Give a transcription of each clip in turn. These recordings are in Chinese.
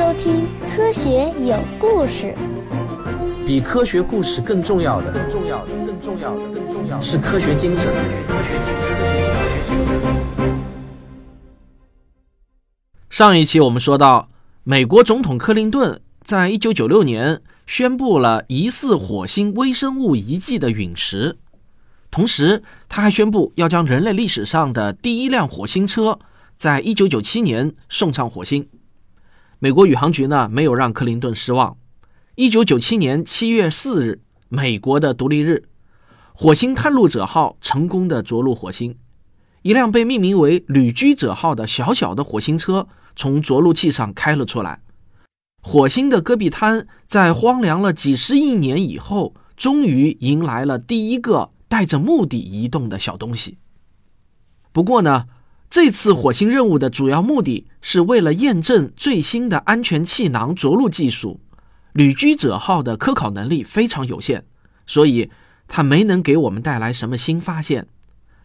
收听《科学有故事》。比科学故事更重要的，更重要的，更重要的，更重要的是科学精神。上一期我们说到，美国总统克林顿在一九九六年宣布了疑似火星微生物遗迹的陨石，同时他还宣布要将人类历史上的第一辆火星车在一九九七年送上火星。美国宇航局呢没有让克林顿失望。一九九七年七月四日，美国的独立日，火星探路者号成功的着陆火星。一辆被命名为“旅居者号”的小小的火星车从着陆器上开了出来。火星的戈壁滩在荒凉了几十亿年以后，终于迎来了第一个带着目的移动的小东西。不过呢。这次火星任务的主要目的是为了验证最新的安全气囊着陆技术。旅居者号的科考能力非常有限，所以它没能给我们带来什么新发现。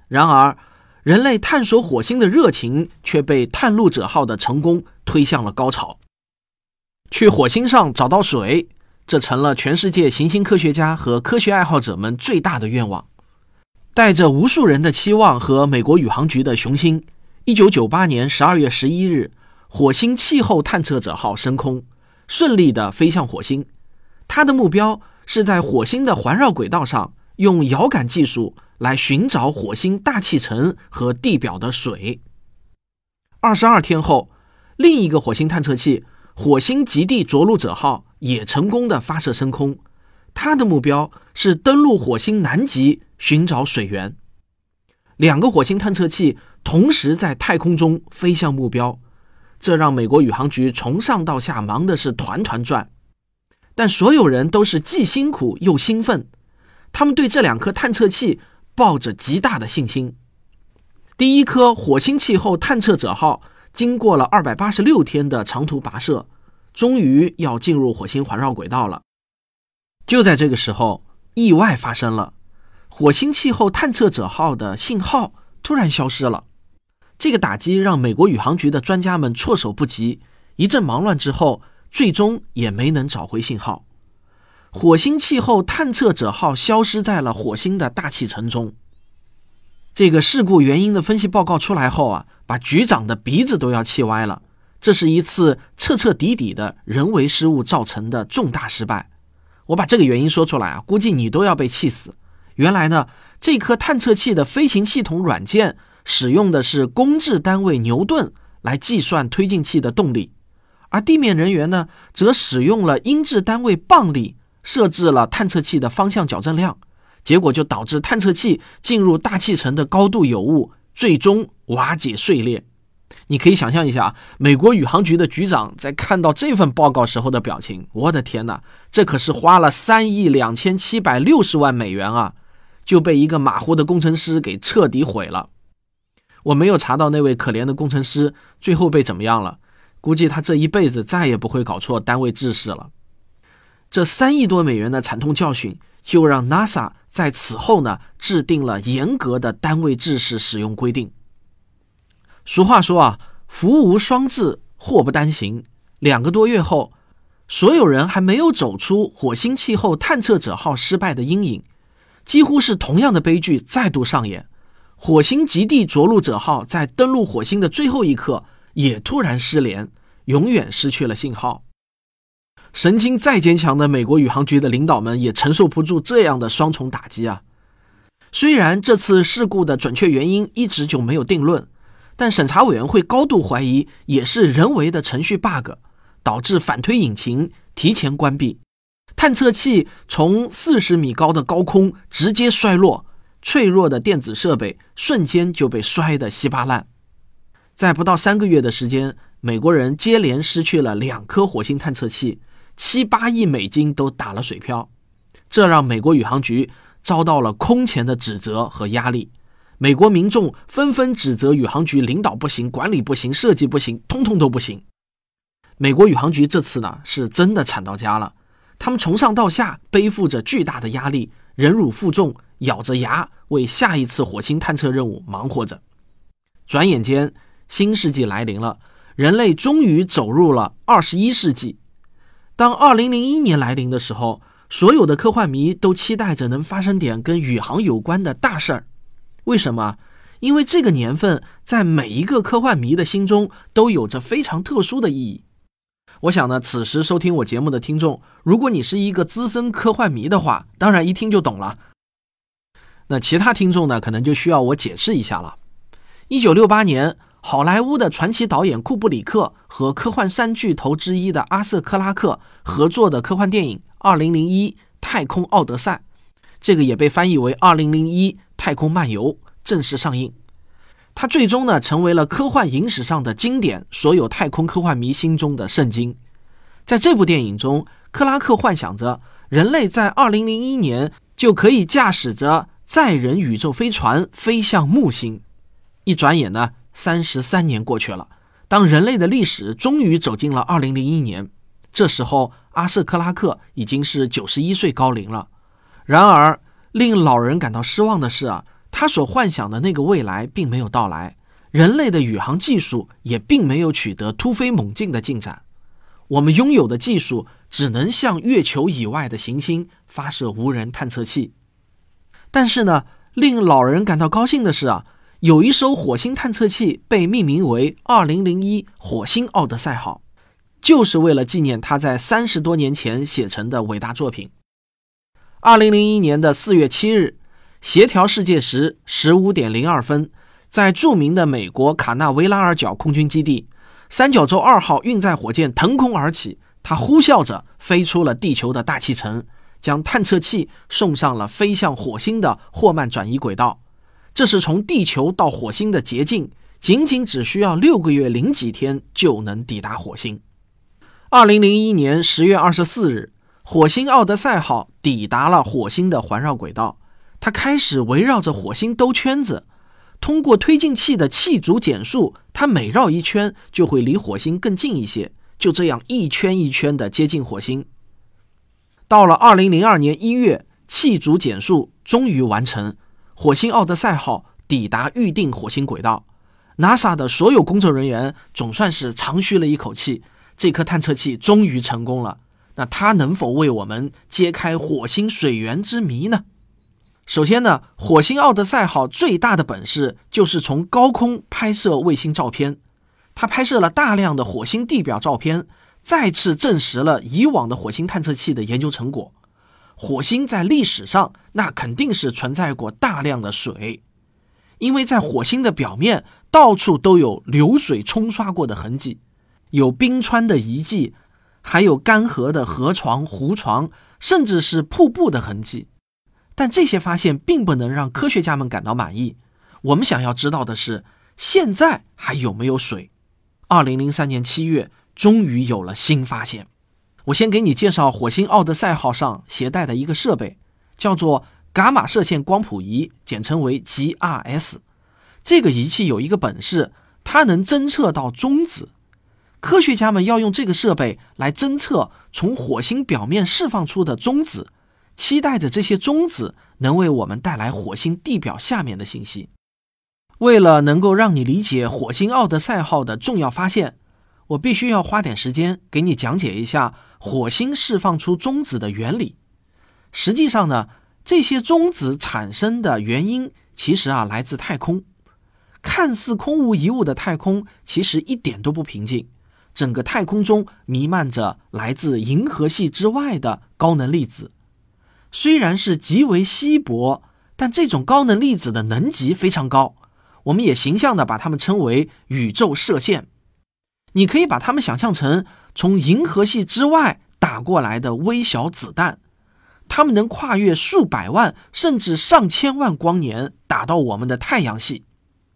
然而，人类探索火星的热情却被探路者号的成功推向了高潮。去火星上找到水，这成了全世界行星科学家和科学爱好者们最大的愿望。带着无数人的期望和美国宇航局的雄心。一九九八年十二月十一日，火星气候探测者号升空，顺利地飞向火星。它的目标是在火星的环绕轨道上，用遥感技术来寻找火星大气层和地表的水。二十二天后，另一个火星探测器——火星极地着陆者号也成功的发射升空。它的目标是登陆火星南极，寻找水源。两个火星探测器同时在太空中飞向目标，这让美国宇航局从上到下忙的是团团转。但所有人都是既辛苦又兴奋，他们对这两颗探测器抱着极大的信心。第一颗火星气候探测者号经过了二百八十六天的长途跋涉，终于要进入火星环绕轨道了。就在这个时候，意外发生了。火星气候探测者号的信号突然消失了，这个打击让美国宇航局的专家们措手不及。一阵忙乱之后，最终也没能找回信号。火星气候探测者号消失在了火星的大气层中。这个事故原因的分析报告出来后啊，把局长的鼻子都要气歪了。这是一次彻彻底底的人为失误造成的重大失败。我把这个原因说出来啊，估计你都要被气死。原来呢，这颗探测器的飞行系统软件使用的是公制单位牛顿来计算推进器的动力，而地面人员呢，则使用了英制单位磅力设置了探测器的方向矫正量，结果就导致探测器进入大气层的高度有误，最终瓦解碎裂。你可以想象一下，美国宇航局的局长在看到这份报告时候的表情，我的天哪，这可是花了三亿两千七百六十万美元啊！就被一个马虎的工程师给彻底毁了。我没有查到那位可怜的工程师最后被怎么样了，估计他这一辈子再也不会搞错单位制式了。这三亿多美元的惨痛教训，就让 NASA 在此后呢制定了严格的单位制式使用规定。俗话说啊，福无双至，祸不单行。两个多月后，所有人还没有走出火星气候探测者号失败的阴影。几乎是同样的悲剧再度上演，火星极地着陆者号在登陆火星的最后一刻也突然失联，永远失去了信号。神经再坚强的美国宇航局的领导们也承受不住这样的双重打击啊！虽然这次事故的准确原因一直就没有定论，但审查委员会高度怀疑也是人为的程序 bug 导致反推引擎提前关闭。探测器从四十米高的高空直接摔落，脆弱的电子设备瞬间就被摔得稀巴烂。在不到三个月的时间，美国人接连失去了两颗火星探测器，七八亿美金都打了水漂。这让美国宇航局遭到了空前的指责和压力。美国民众纷纷指责宇航局领导不行、管理不行、设计不行，通通都不行。美国宇航局这次呢，是真的惨到家了。他们从上到下背负着巨大的压力，忍辱负重，咬着牙为下一次火星探测任务忙活着。转眼间，新世纪来临了，人类终于走入了二十一世纪。当二零零一年来临的时候，所有的科幻迷都期待着能发生点跟宇航有关的大事儿。为什么？因为这个年份在每一个科幻迷的心中都有着非常特殊的意义。我想呢，此时收听我节目的听众，如果你是一个资深科幻迷的话，当然一听就懂了。那其他听众呢，可能就需要我解释一下了。一九六八年，好莱坞的传奇导演库布里克和科幻三巨头之一的阿瑟克拉克合作的科幻电影《二零零一太空奥德赛》，这个也被翻译为《二零零一太空漫游》，正式上映。它最终呢，成为了科幻影史上的经典，所有太空科幻迷心中的圣经。在这部电影中，克拉克幻想着人类在二零零一年就可以驾驶着载人宇宙飞船飞向木星。一转眼呢，三十三年过去了。当人类的历史终于走进了二零零一年，这时候阿瑟克拉克已经是九十一岁高龄了。然而，令老人感到失望的是啊，他所幻想的那个未来并没有到来，人类的宇航技术也并没有取得突飞猛进的进展。我们拥有的技术只能向月球以外的行星发射无人探测器。但是呢，令老人感到高兴的是啊。有一艘火星探测器被命名为“二零零一火星奥德赛号”，就是为了纪念他在三十多年前写成的伟大作品。二零零一年的四月七日，协调世界时十五点零二分，在著名的美国卡纳维拉尔角空军基地，三角洲二号运载火箭腾空而起，它呼啸着飞出了地球的大气层，将探测器送上了飞向火星的霍曼转移轨道。这是从地球到火星的捷径，仅仅只需要六个月零几天就能抵达火星。二零零一年十月二十四日，火星奥德赛号抵达了火星的环绕轨道，它开始围绕着火星兜圈子。通过推进器的气阻减速，它每绕一圈就会离火星更近一些，就这样一圈一圈的接近火星。到了二零零二年一月，气阻减速终于完成。火星奥德赛号抵达预定火星轨道，NASA 的所有工作人员总算是长吁了一口气。这颗探测器终于成功了，那它能否为我们揭开火星水源之谜呢？首先呢，火星奥德赛号最大的本事就是从高空拍摄卫星照片，它拍摄了大量的火星地表照片，再次证实了以往的火星探测器的研究成果。火星在历史上那肯定是存在过大量的水，因为在火星的表面到处都有流水冲刷过的痕迹，有冰川的遗迹，还有干涸的河床、湖床，甚至是瀑布的痕迹。但这些发现并不能让科学家们感到满意。我们想要知道的是，现在还有没有水？二零零三年七月，终于有了新发现。我先给你介绍火星奥德赛号上携带的一个设备，叫做伽马射线光谱仪，简称为 GRS。这个仪器有一个本事，它能侦测到中子。科学家们要用这个设备来侦测从火星表面释放出的中子，期待着这些中子能为我们带来火星地表下面的信息。为了能够让你理解火星奥德赛号的重要发现。我必须要花点时间给你讲解一下火星释放出中子的原理。实际上呢，这些中子产生的原因其实啊来自太空。看似空无一物的太空，其实一点都不平静。整个太空中弥漫着来自银河系之外的高能粒子。虽然是极为稀薄，但这种高能粒子的能级非常高。我们也形象地把它们称为宇宙射线。你可以把它们想象成从银河系之外打过来的微小子弹，它们能跨越数百万甚至上千万光年打到我们的太阳系。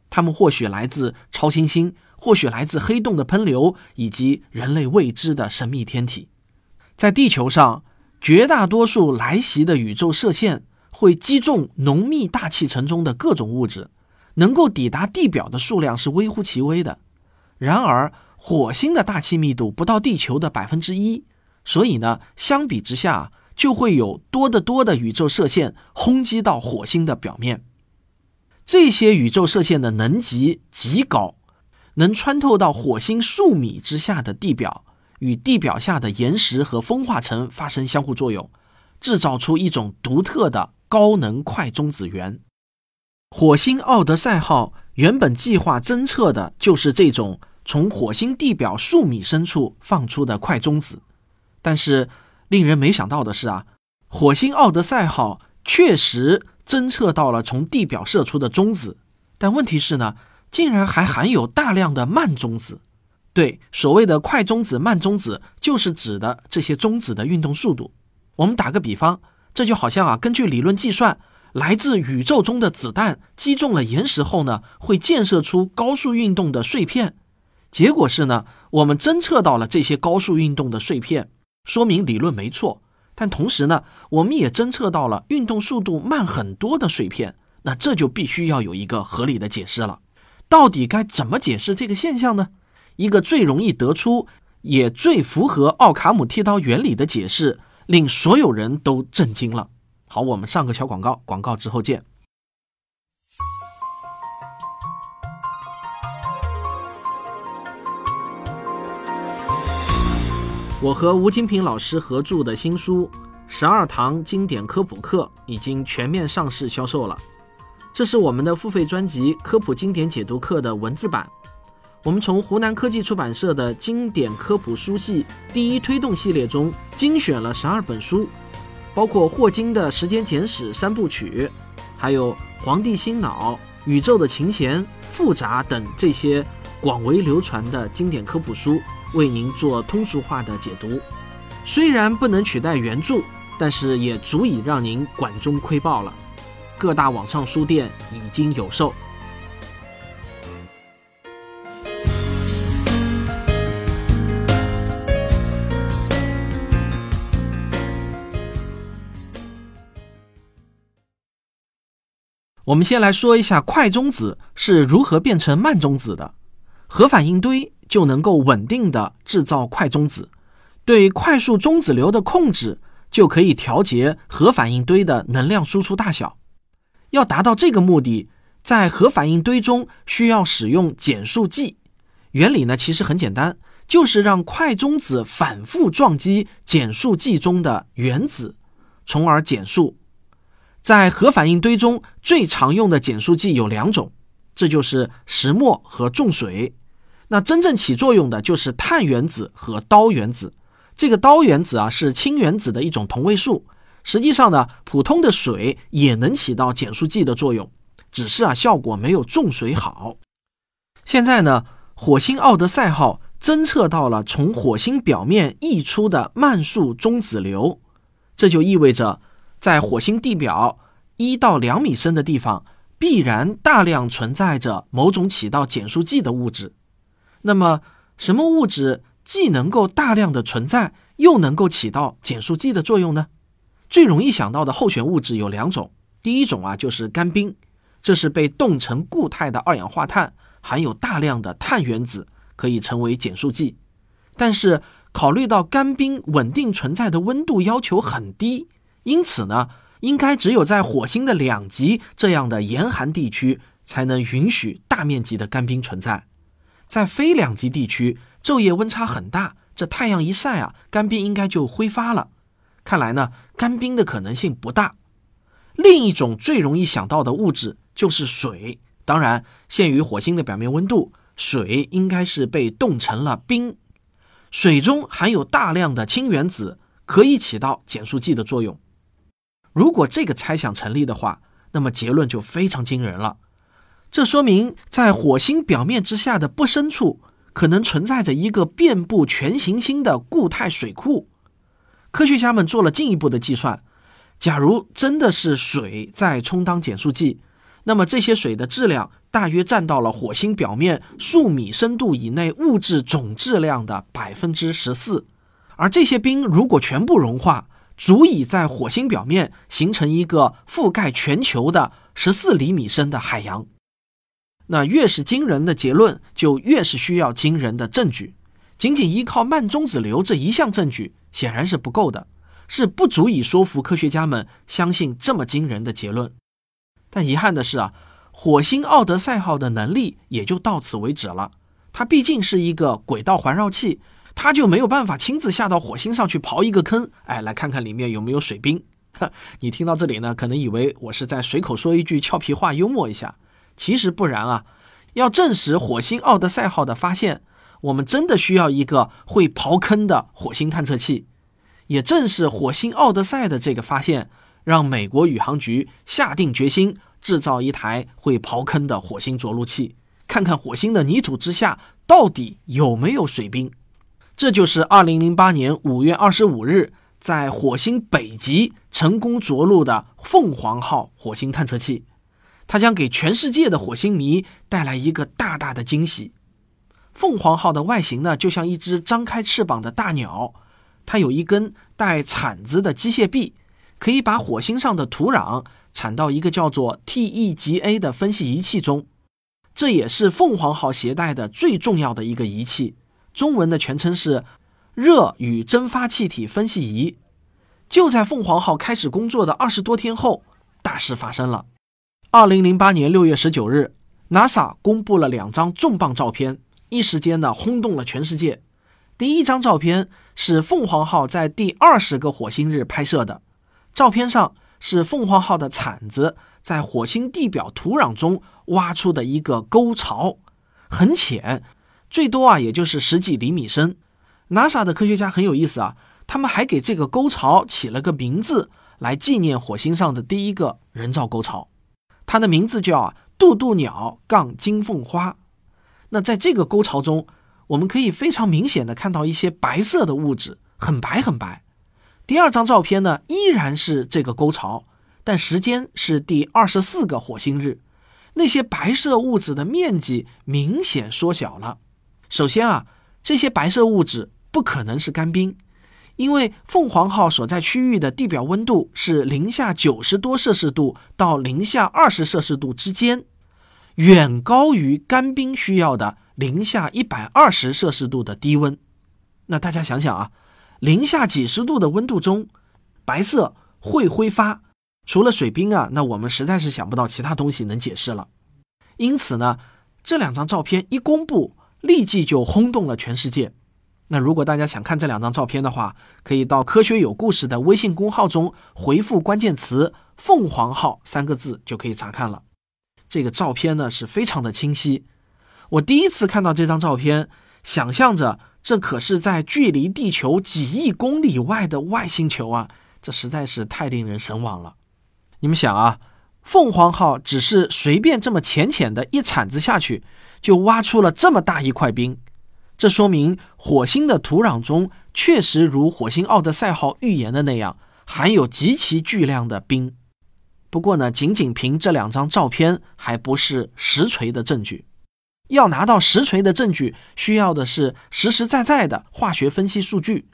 它们或许来自超新星，或许来自黑洞的喷流，以及人类未知的神秘天体。在地球上，绝大多数来袭的宇宙射线会击中浓密大气层中的各种物质，能够抵达地表的数量是微乎其微的。然而，火星的大气密度不到地球的百分之一，所以呢，相比之下就会有多得多的宇宙射线轰击到火星的表面。这些宇宙射线的能级极高，能穿透到火星数米之下的地表，与地表下的岩石和风化层发生相互作用，制造出一种独特的高能快中子源。火星奥德赛号原本计划侦测的就是这种从火星地表数米深处放出的快中子，但是令人没想到的是啊，火星奥德赛号确实侦测到了从地表射出的中子，但问题是呢？竟然还含有大量的慢中子，对，所谓的快中子、慢中子，就是指的这些中子的运动速度。我们打个比方，这就好像啊，根据理论计算，来自宇宙中的子弹击中了岩石后呢，会溅射出高速运动的碎片。结果是呢，我们侦测到了这些高速运动的碎片，说明理论没错。但同时呢，我们也侦测到了运动速度慢很多的碎片。那这就必须要有一个合理的解释了。到底该怎么解释这个现象呢？一个最容易得出，也最符合奥卡姆剃刀原理的解释，令所有人都震惊了。好，我们上个小广告，广告之后见。我和吴金平老师合著的新书《十二堂经典科普课》已经全面上市销售了。这是我们的付费专辑《科普经典解读课》的文字版。我们从湖南科技出版社的经典科普书系第一推动系列中精选了十二本书，包括霍金的《时间简史》三部曲，还有《黄帝心脑》《宇宙的琴弦》《复杂》等这些广为流传的经典科普书，为您做通俗化的解读。虽然不能取代原著，但是也足以让您管中窥豹了。各大网上书店已经有售。我们先来说一下快中子是如何变成慢中子的。核反应堆就能够稳定的制造快中子，对快速中子流的控制就可以调节核反应堆的能量输出大小。要达到这个目的，在核反应堆中需要使用减速剂。原理呢，其实很简单，就是让快中子反复撞击减速剂中的原子，从而减速。在核反应堆中最常用的减速剂有两种，这就是石墨和重水。那真正起作用的就是碳原子和氘原子。这个氘原子啊，是氢原子的一种同位素。实际上呢，普通的水也能起到减速剂的作用，只是啊效果没有重水好。现在呢，火星奥德赛号侦测到了从火星表面溢出的慢速中子流，这就意味着在火星地表一到两米深的地方，必然大量存在着某种起到减速剂的物质。那么，什么物质既能够大量的存在，又能够起到减速剂的作用呢？最容易想到的候选物质有两种，第一种啊就是干冰，这是被冻成固态的二氧化碳，含有大量的碳原子，可以成为减速剂。但是考虑到干冰稳定存在的温度要求很低，因此呢，应该只有在火星的两极这样的严寒地区才能允许大面积的干冰存在。在非两极地区，昼夜温差很大，这太阳一晒啊，干冰应该就挥发了。看来呢，干冰的可能性不大。另一种最容易想到的物质就是水。当然，限于火星的表面温度，水应该是被冻成了冰。水中含有大量的氢原子，可以起到减速剂的作用。如果这个猜想成立的话，那么结论就非常惊人了。这说明，在火星表面之下的不深处，可能存在着一个遍布全行星的固态水库。科学家们做了进一步的计算，假如真的是水在充当减速剂，那么这些水的质量大约占到了火星表面数米深度以内物质总质量的百分之十四。而这些冰如果全部融化，足以在火星表面形成一个覆盖全球的十四厘米深的海洋。那越是惊人的结论，就越是需要惊人的证据。仅仅依靠慢中子流这一项证据显然是不够的，是不足以说服科学家们相信这么惊人的结论。但遗憾的是啊，火星奥德赛号的能力也就到此为止了。它毕竟是一个轨道环绕器，他就没有办法亲自下到火星上去刨一个坑，哎，来看看里面有没有水冰。你听到这里呢，可能以为我是在随口说一句俏皮话，幽默一下。其实不然啊，要证实火星奥德赛号的发现，我们真的需要一个会刨坑的火星探测器。也正是火星奥德赛的这个发现，让美国宇航局下定决心制造一台会刨坑的火星着陆器，看看火星的泥土之下到底有没有水冰。这就是2008年5月25日。在火星北极成功着陆的凤凰号火星探测器，它将给全世界的火星迷带来一个大大的惊喜。凤凰号的外形呢，就像一只张开翅膀的大鸟，它有一根带铲子的机械臂，可以把火星上的土壤铲到一个叫做 TEGA 的分析仪器中。这也是凤凰号携带的最重要的一个仪器，中文的全称是。热与蒸发气体分析仪就在凤凰号开始工作的二十多天后，大事发生了。二零零八年六月十九日，NASA 公布了两张重磅照片，一时间呢轰动了全世界。第一张照片是凤凰号在第二十个火星日拍摄的，照片上是凤凰号的铲子在火星地表土壤中挖出的一个沟槽，很浅，最多啊也就是十几厘米深。NASA 的科学家很有意思啊，他们还给这个沟槽起了个名字，来纪念火星上的第一个人造沟槽。它的名字叫啊“渡渡鸟杠金凤花”。那在这个沟槽中，我们可以非常明显的看到一些白色的物质，很白很白。第二张照片呢，依然是这个沟槽，但时间是第二十四个火星日，那些白色物质的面积明显缩小了。首先啊，这些白色物质。不可能是干冰，因为凤凰号所在区域的地表温度是零下九十多摄氏度到零下二十摄氏度之间，远高于干冰需要的零下一百二十摄氏度的低温。那大家想想啊，零下几十度的温度中，白色会挥发，除了水冰啊，那我们实在是想不到其他东西能解释了。因此呢，这两张照片一公布，立即就轰动了全世界。那如果大家想看这两张照片的话，可以到“科学有故事”的微信公号中回复关键词“凤凰号”三个字就可以查看了。这个照片呢是非常的清晰。我第一次看到这张照片，想象着这可是在距离地球几亿公里外的外星球啊，这实在是太令人神往了。你们想啊，凤凰号只是随便这么浅浅的一铲子下去，就挖出了这么大一块冰。这说明火星的土壤中确实如火星奥德赛号预言的那样，含有极其巨量的冰。不过呢，仅仅凭这两张照片还不是实锤的证据。要拿到实锤的证据，需要的是实实在在的化学分析数据。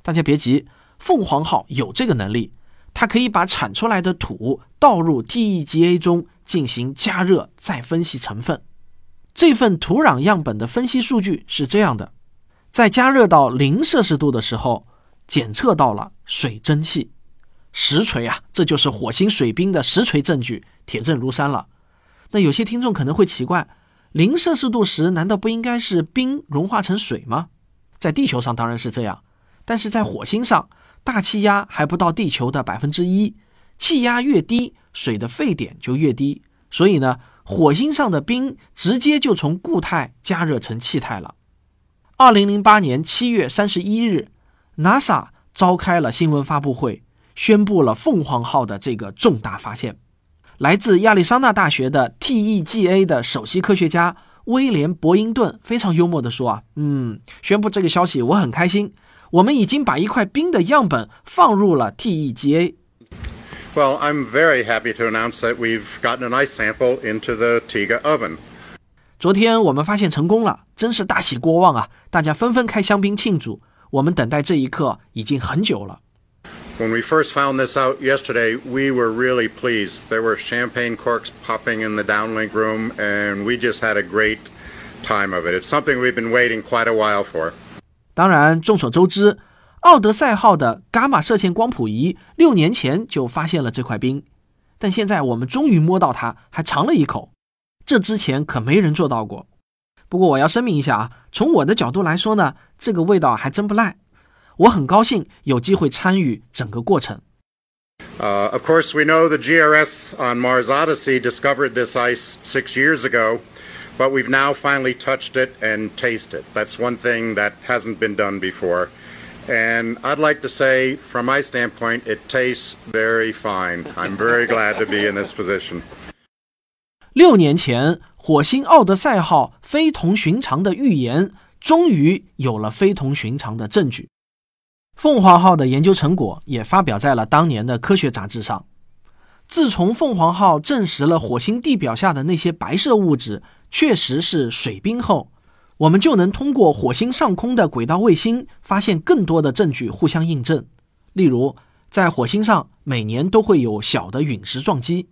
大家别急，凤凰号有这个能力，它可以把产出来的土倒入 TEGA 中进行加热，再分析成分。这份土壤样本的分析数据是这样的：在加热到零摄氏度的时候，检测到了水蒸气。实锤啊，这就是火星水冰的实锤证据，铁证如山了。那有些听众可能会奇怪，零摄氏度时难道不应该是冰融化成水吗？在地球上当然是这样，但是在火星上，大气压还不到地球的百分之一，气压越低，水的沸点就越低，所以呢。火星上的冰直接就从固态加热成气态了。二零零八年七月三十一日，NASA 召开了新闻发布会，宣布了凤凰号的这个重大发现。来自亚利桑那大学的 TEGA 的首席科学家威廉·伯因顿非常幽默地说：“啊，嗯，宣布这个消息我很开心。我们已经把一块冰的样本放入了 TEGA。” Well, I'm very happy to announce that we've gotten an ice sample into the TIGA oven. 昨天我们发现成功了，真是大喜过望啊！大家纷纷开香槟庆祝。我们等待这一刻已经很久了。When we first found this out yesterday, we were really pleased. There were champagne corks popping in the downlink room, and we just had a great time of it. It's something we've been waiting quite a while for. 当然，众所周知。 奥德赛号的伽马射线光谱仪六年前就发现了这块冰，但现在我们终于摸到它，还尝了一口。这之前可没人做到过。不过我要声明一下啊，从我的角度来说呢，这个味道还真不赖。我很高兴有机会参与整个过程。Uh, of course, we know the GRS on Mars Odyssey discovered this ice six years ago, but we've now finally touched it and tasted it. That's one thing that hasn't been done before. And I'd like to say, from my standpoint, it tastes very fine. I'm very glad to be in this position. 六年前，火星奥德赛号非同寻常的预言终于有了非同寻常的证据。凤凰号的研究成果也发表在了当年的科学杂志上。自从凤凰号证实了火星地表下的那些白色物质确实是水冰后，我们就能通过火星上空的轨道卫星发现更多的证据互相印证。例如，在火星上每年都会有小的陨石撞击。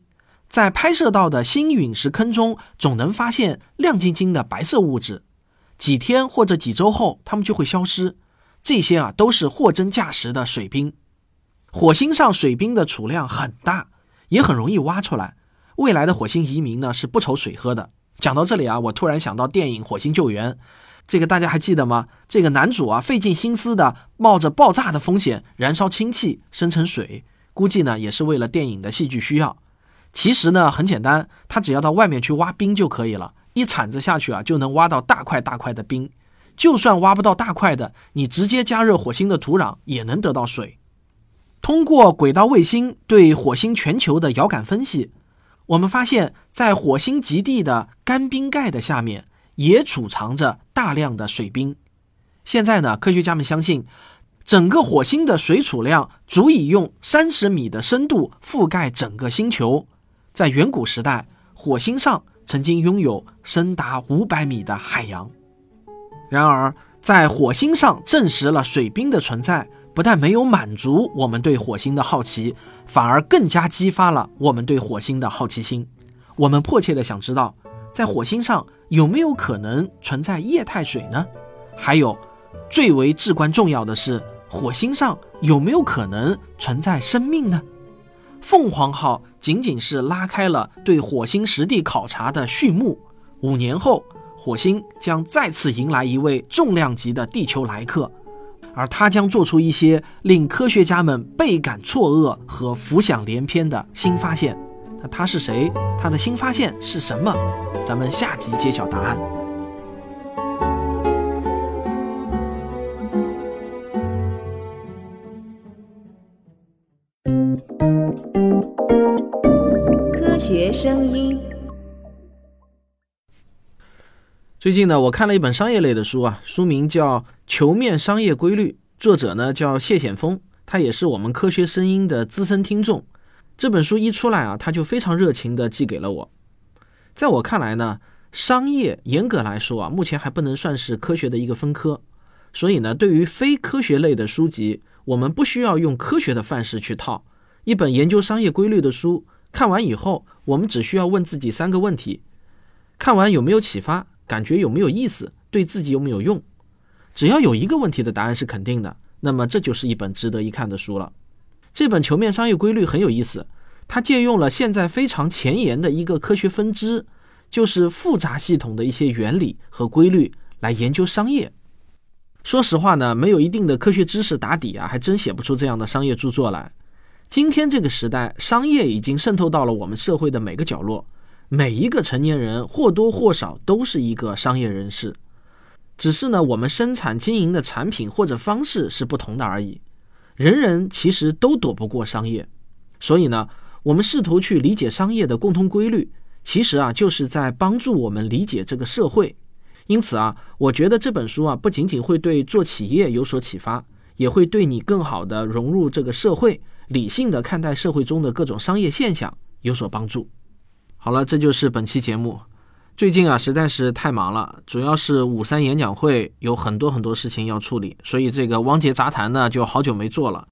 在拍摄到的新陨石坑中，总能发现亮晶晶的白色物质。几天或者几周后，它们就会消失。这些啊，都是货真价实的水冰。火星上水冰的储量很大，也很容易挖出来。未来的火星移民呢，是不愁水喝的。讲到这里啊，我突然想到电影《火星救援》，这个大家还记得吗？这个男主啊，费尽心思的冒着爆炸的风险燃烧氢气生成水，估计呢也是为了电影的戏剧需要。其实呢，很简单，他只要到外面去挖冰就可以了，一铲子下去啊，就能挖到大块大块的冰。就算挖不到大块的，你直接加热火星的土壤也能得到水。通过轨道卫星对火星全球的遥感分析，我们发现，在火星极地的干冰盖的下面也储藏着大量的水冰。现在呢，科学家们相信，整个火星的水储量足以用三十米的深度覆盖整个星球。在远古时代，火星上曾经拥有深达五百米的海洋。然而，在火星上证实了水冰的存在，不但没有满足我们对火星的好奇，反而更加激发了我们对火星的好奇心。我们迫切的想知道，在火星上有没有可能存在液态水呢？还有，最为至关重要的是，火星上有没有可能存在生命呢？凤凰号仅仅是拉开了对火星实地考察的序幕。五年后，火星将再次迎来一位重量级的地球来客，而他将做出一些令科学家们倍感错愕和浮想联翩的新发现。那他是谁？他的新发现是什么？咱们下集揭晓答案。科学声音。最近呢，我看了一本商业类的书啊，书名叫《球面商业规律》，作者呢叫谢显峰，他也是我们科学声音的资深听众。这本书一出来啊，他就非常热情的寄给了我。在我看来呢，商业严格来说啊，目前还不能算是科学的一个分科，所以呢，对于非科学类的书籍，我们不需要用科学的范式去套一本研究商业规律的书。看完以后，我们只需要问自己三个问题：看完有没有启发？感觉有没有意思？对自己有没有用？只要有一个问题的答案是肯定的，那么这就是一本值得一看的书了。这本《球面商业规律》很有意思，它借用了现在非常前沿的一个科学分支，就是复杂系统的一些原理和规律来研究商业。说实话呢，没有一定的科学知识打底啊，还真写不出这样的商业著作来。今天这个时代，商业已经渗透到了我们社会的每个角落，每一个成年人或多或少都是一个商业人士，只是呢，我们生产经营的产品或者方式是不同的而已。人人其实都躲不过商业，所以呢，我们试图去理解商业的共同规律，其实啊，就是在帮助我们理解这个社会。因此啊，我觉得这本书啊，不仅仅会对做企业有所启发，也会对你更好的融入这个社会。理性的看待社会中的各种商业现象有所帮助。好了，这就是本期节目。最近啊，实在是太忙了，主要是五三演讲会有很多很多事情要处理，所以这个汪杰杂谈呢就好久没做了。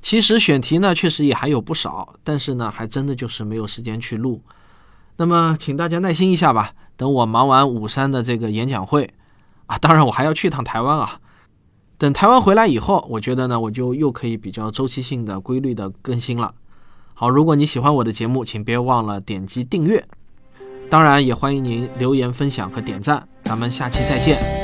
其实选题呢确实也还有不少，但是呢还真的就是没有时间去录。那么请大家耐心一下吧，等我忙完五三的这个演讲会啊，当然我还要去一趟台湾啊。等台湾回来以后，我觉得呢，我就又可以比较周期性的、规律的更新了。好，如果你喜欢我的节目，请别忘了点击订阅，当然也欢迎您留言分享和点赞。咱们下期再见。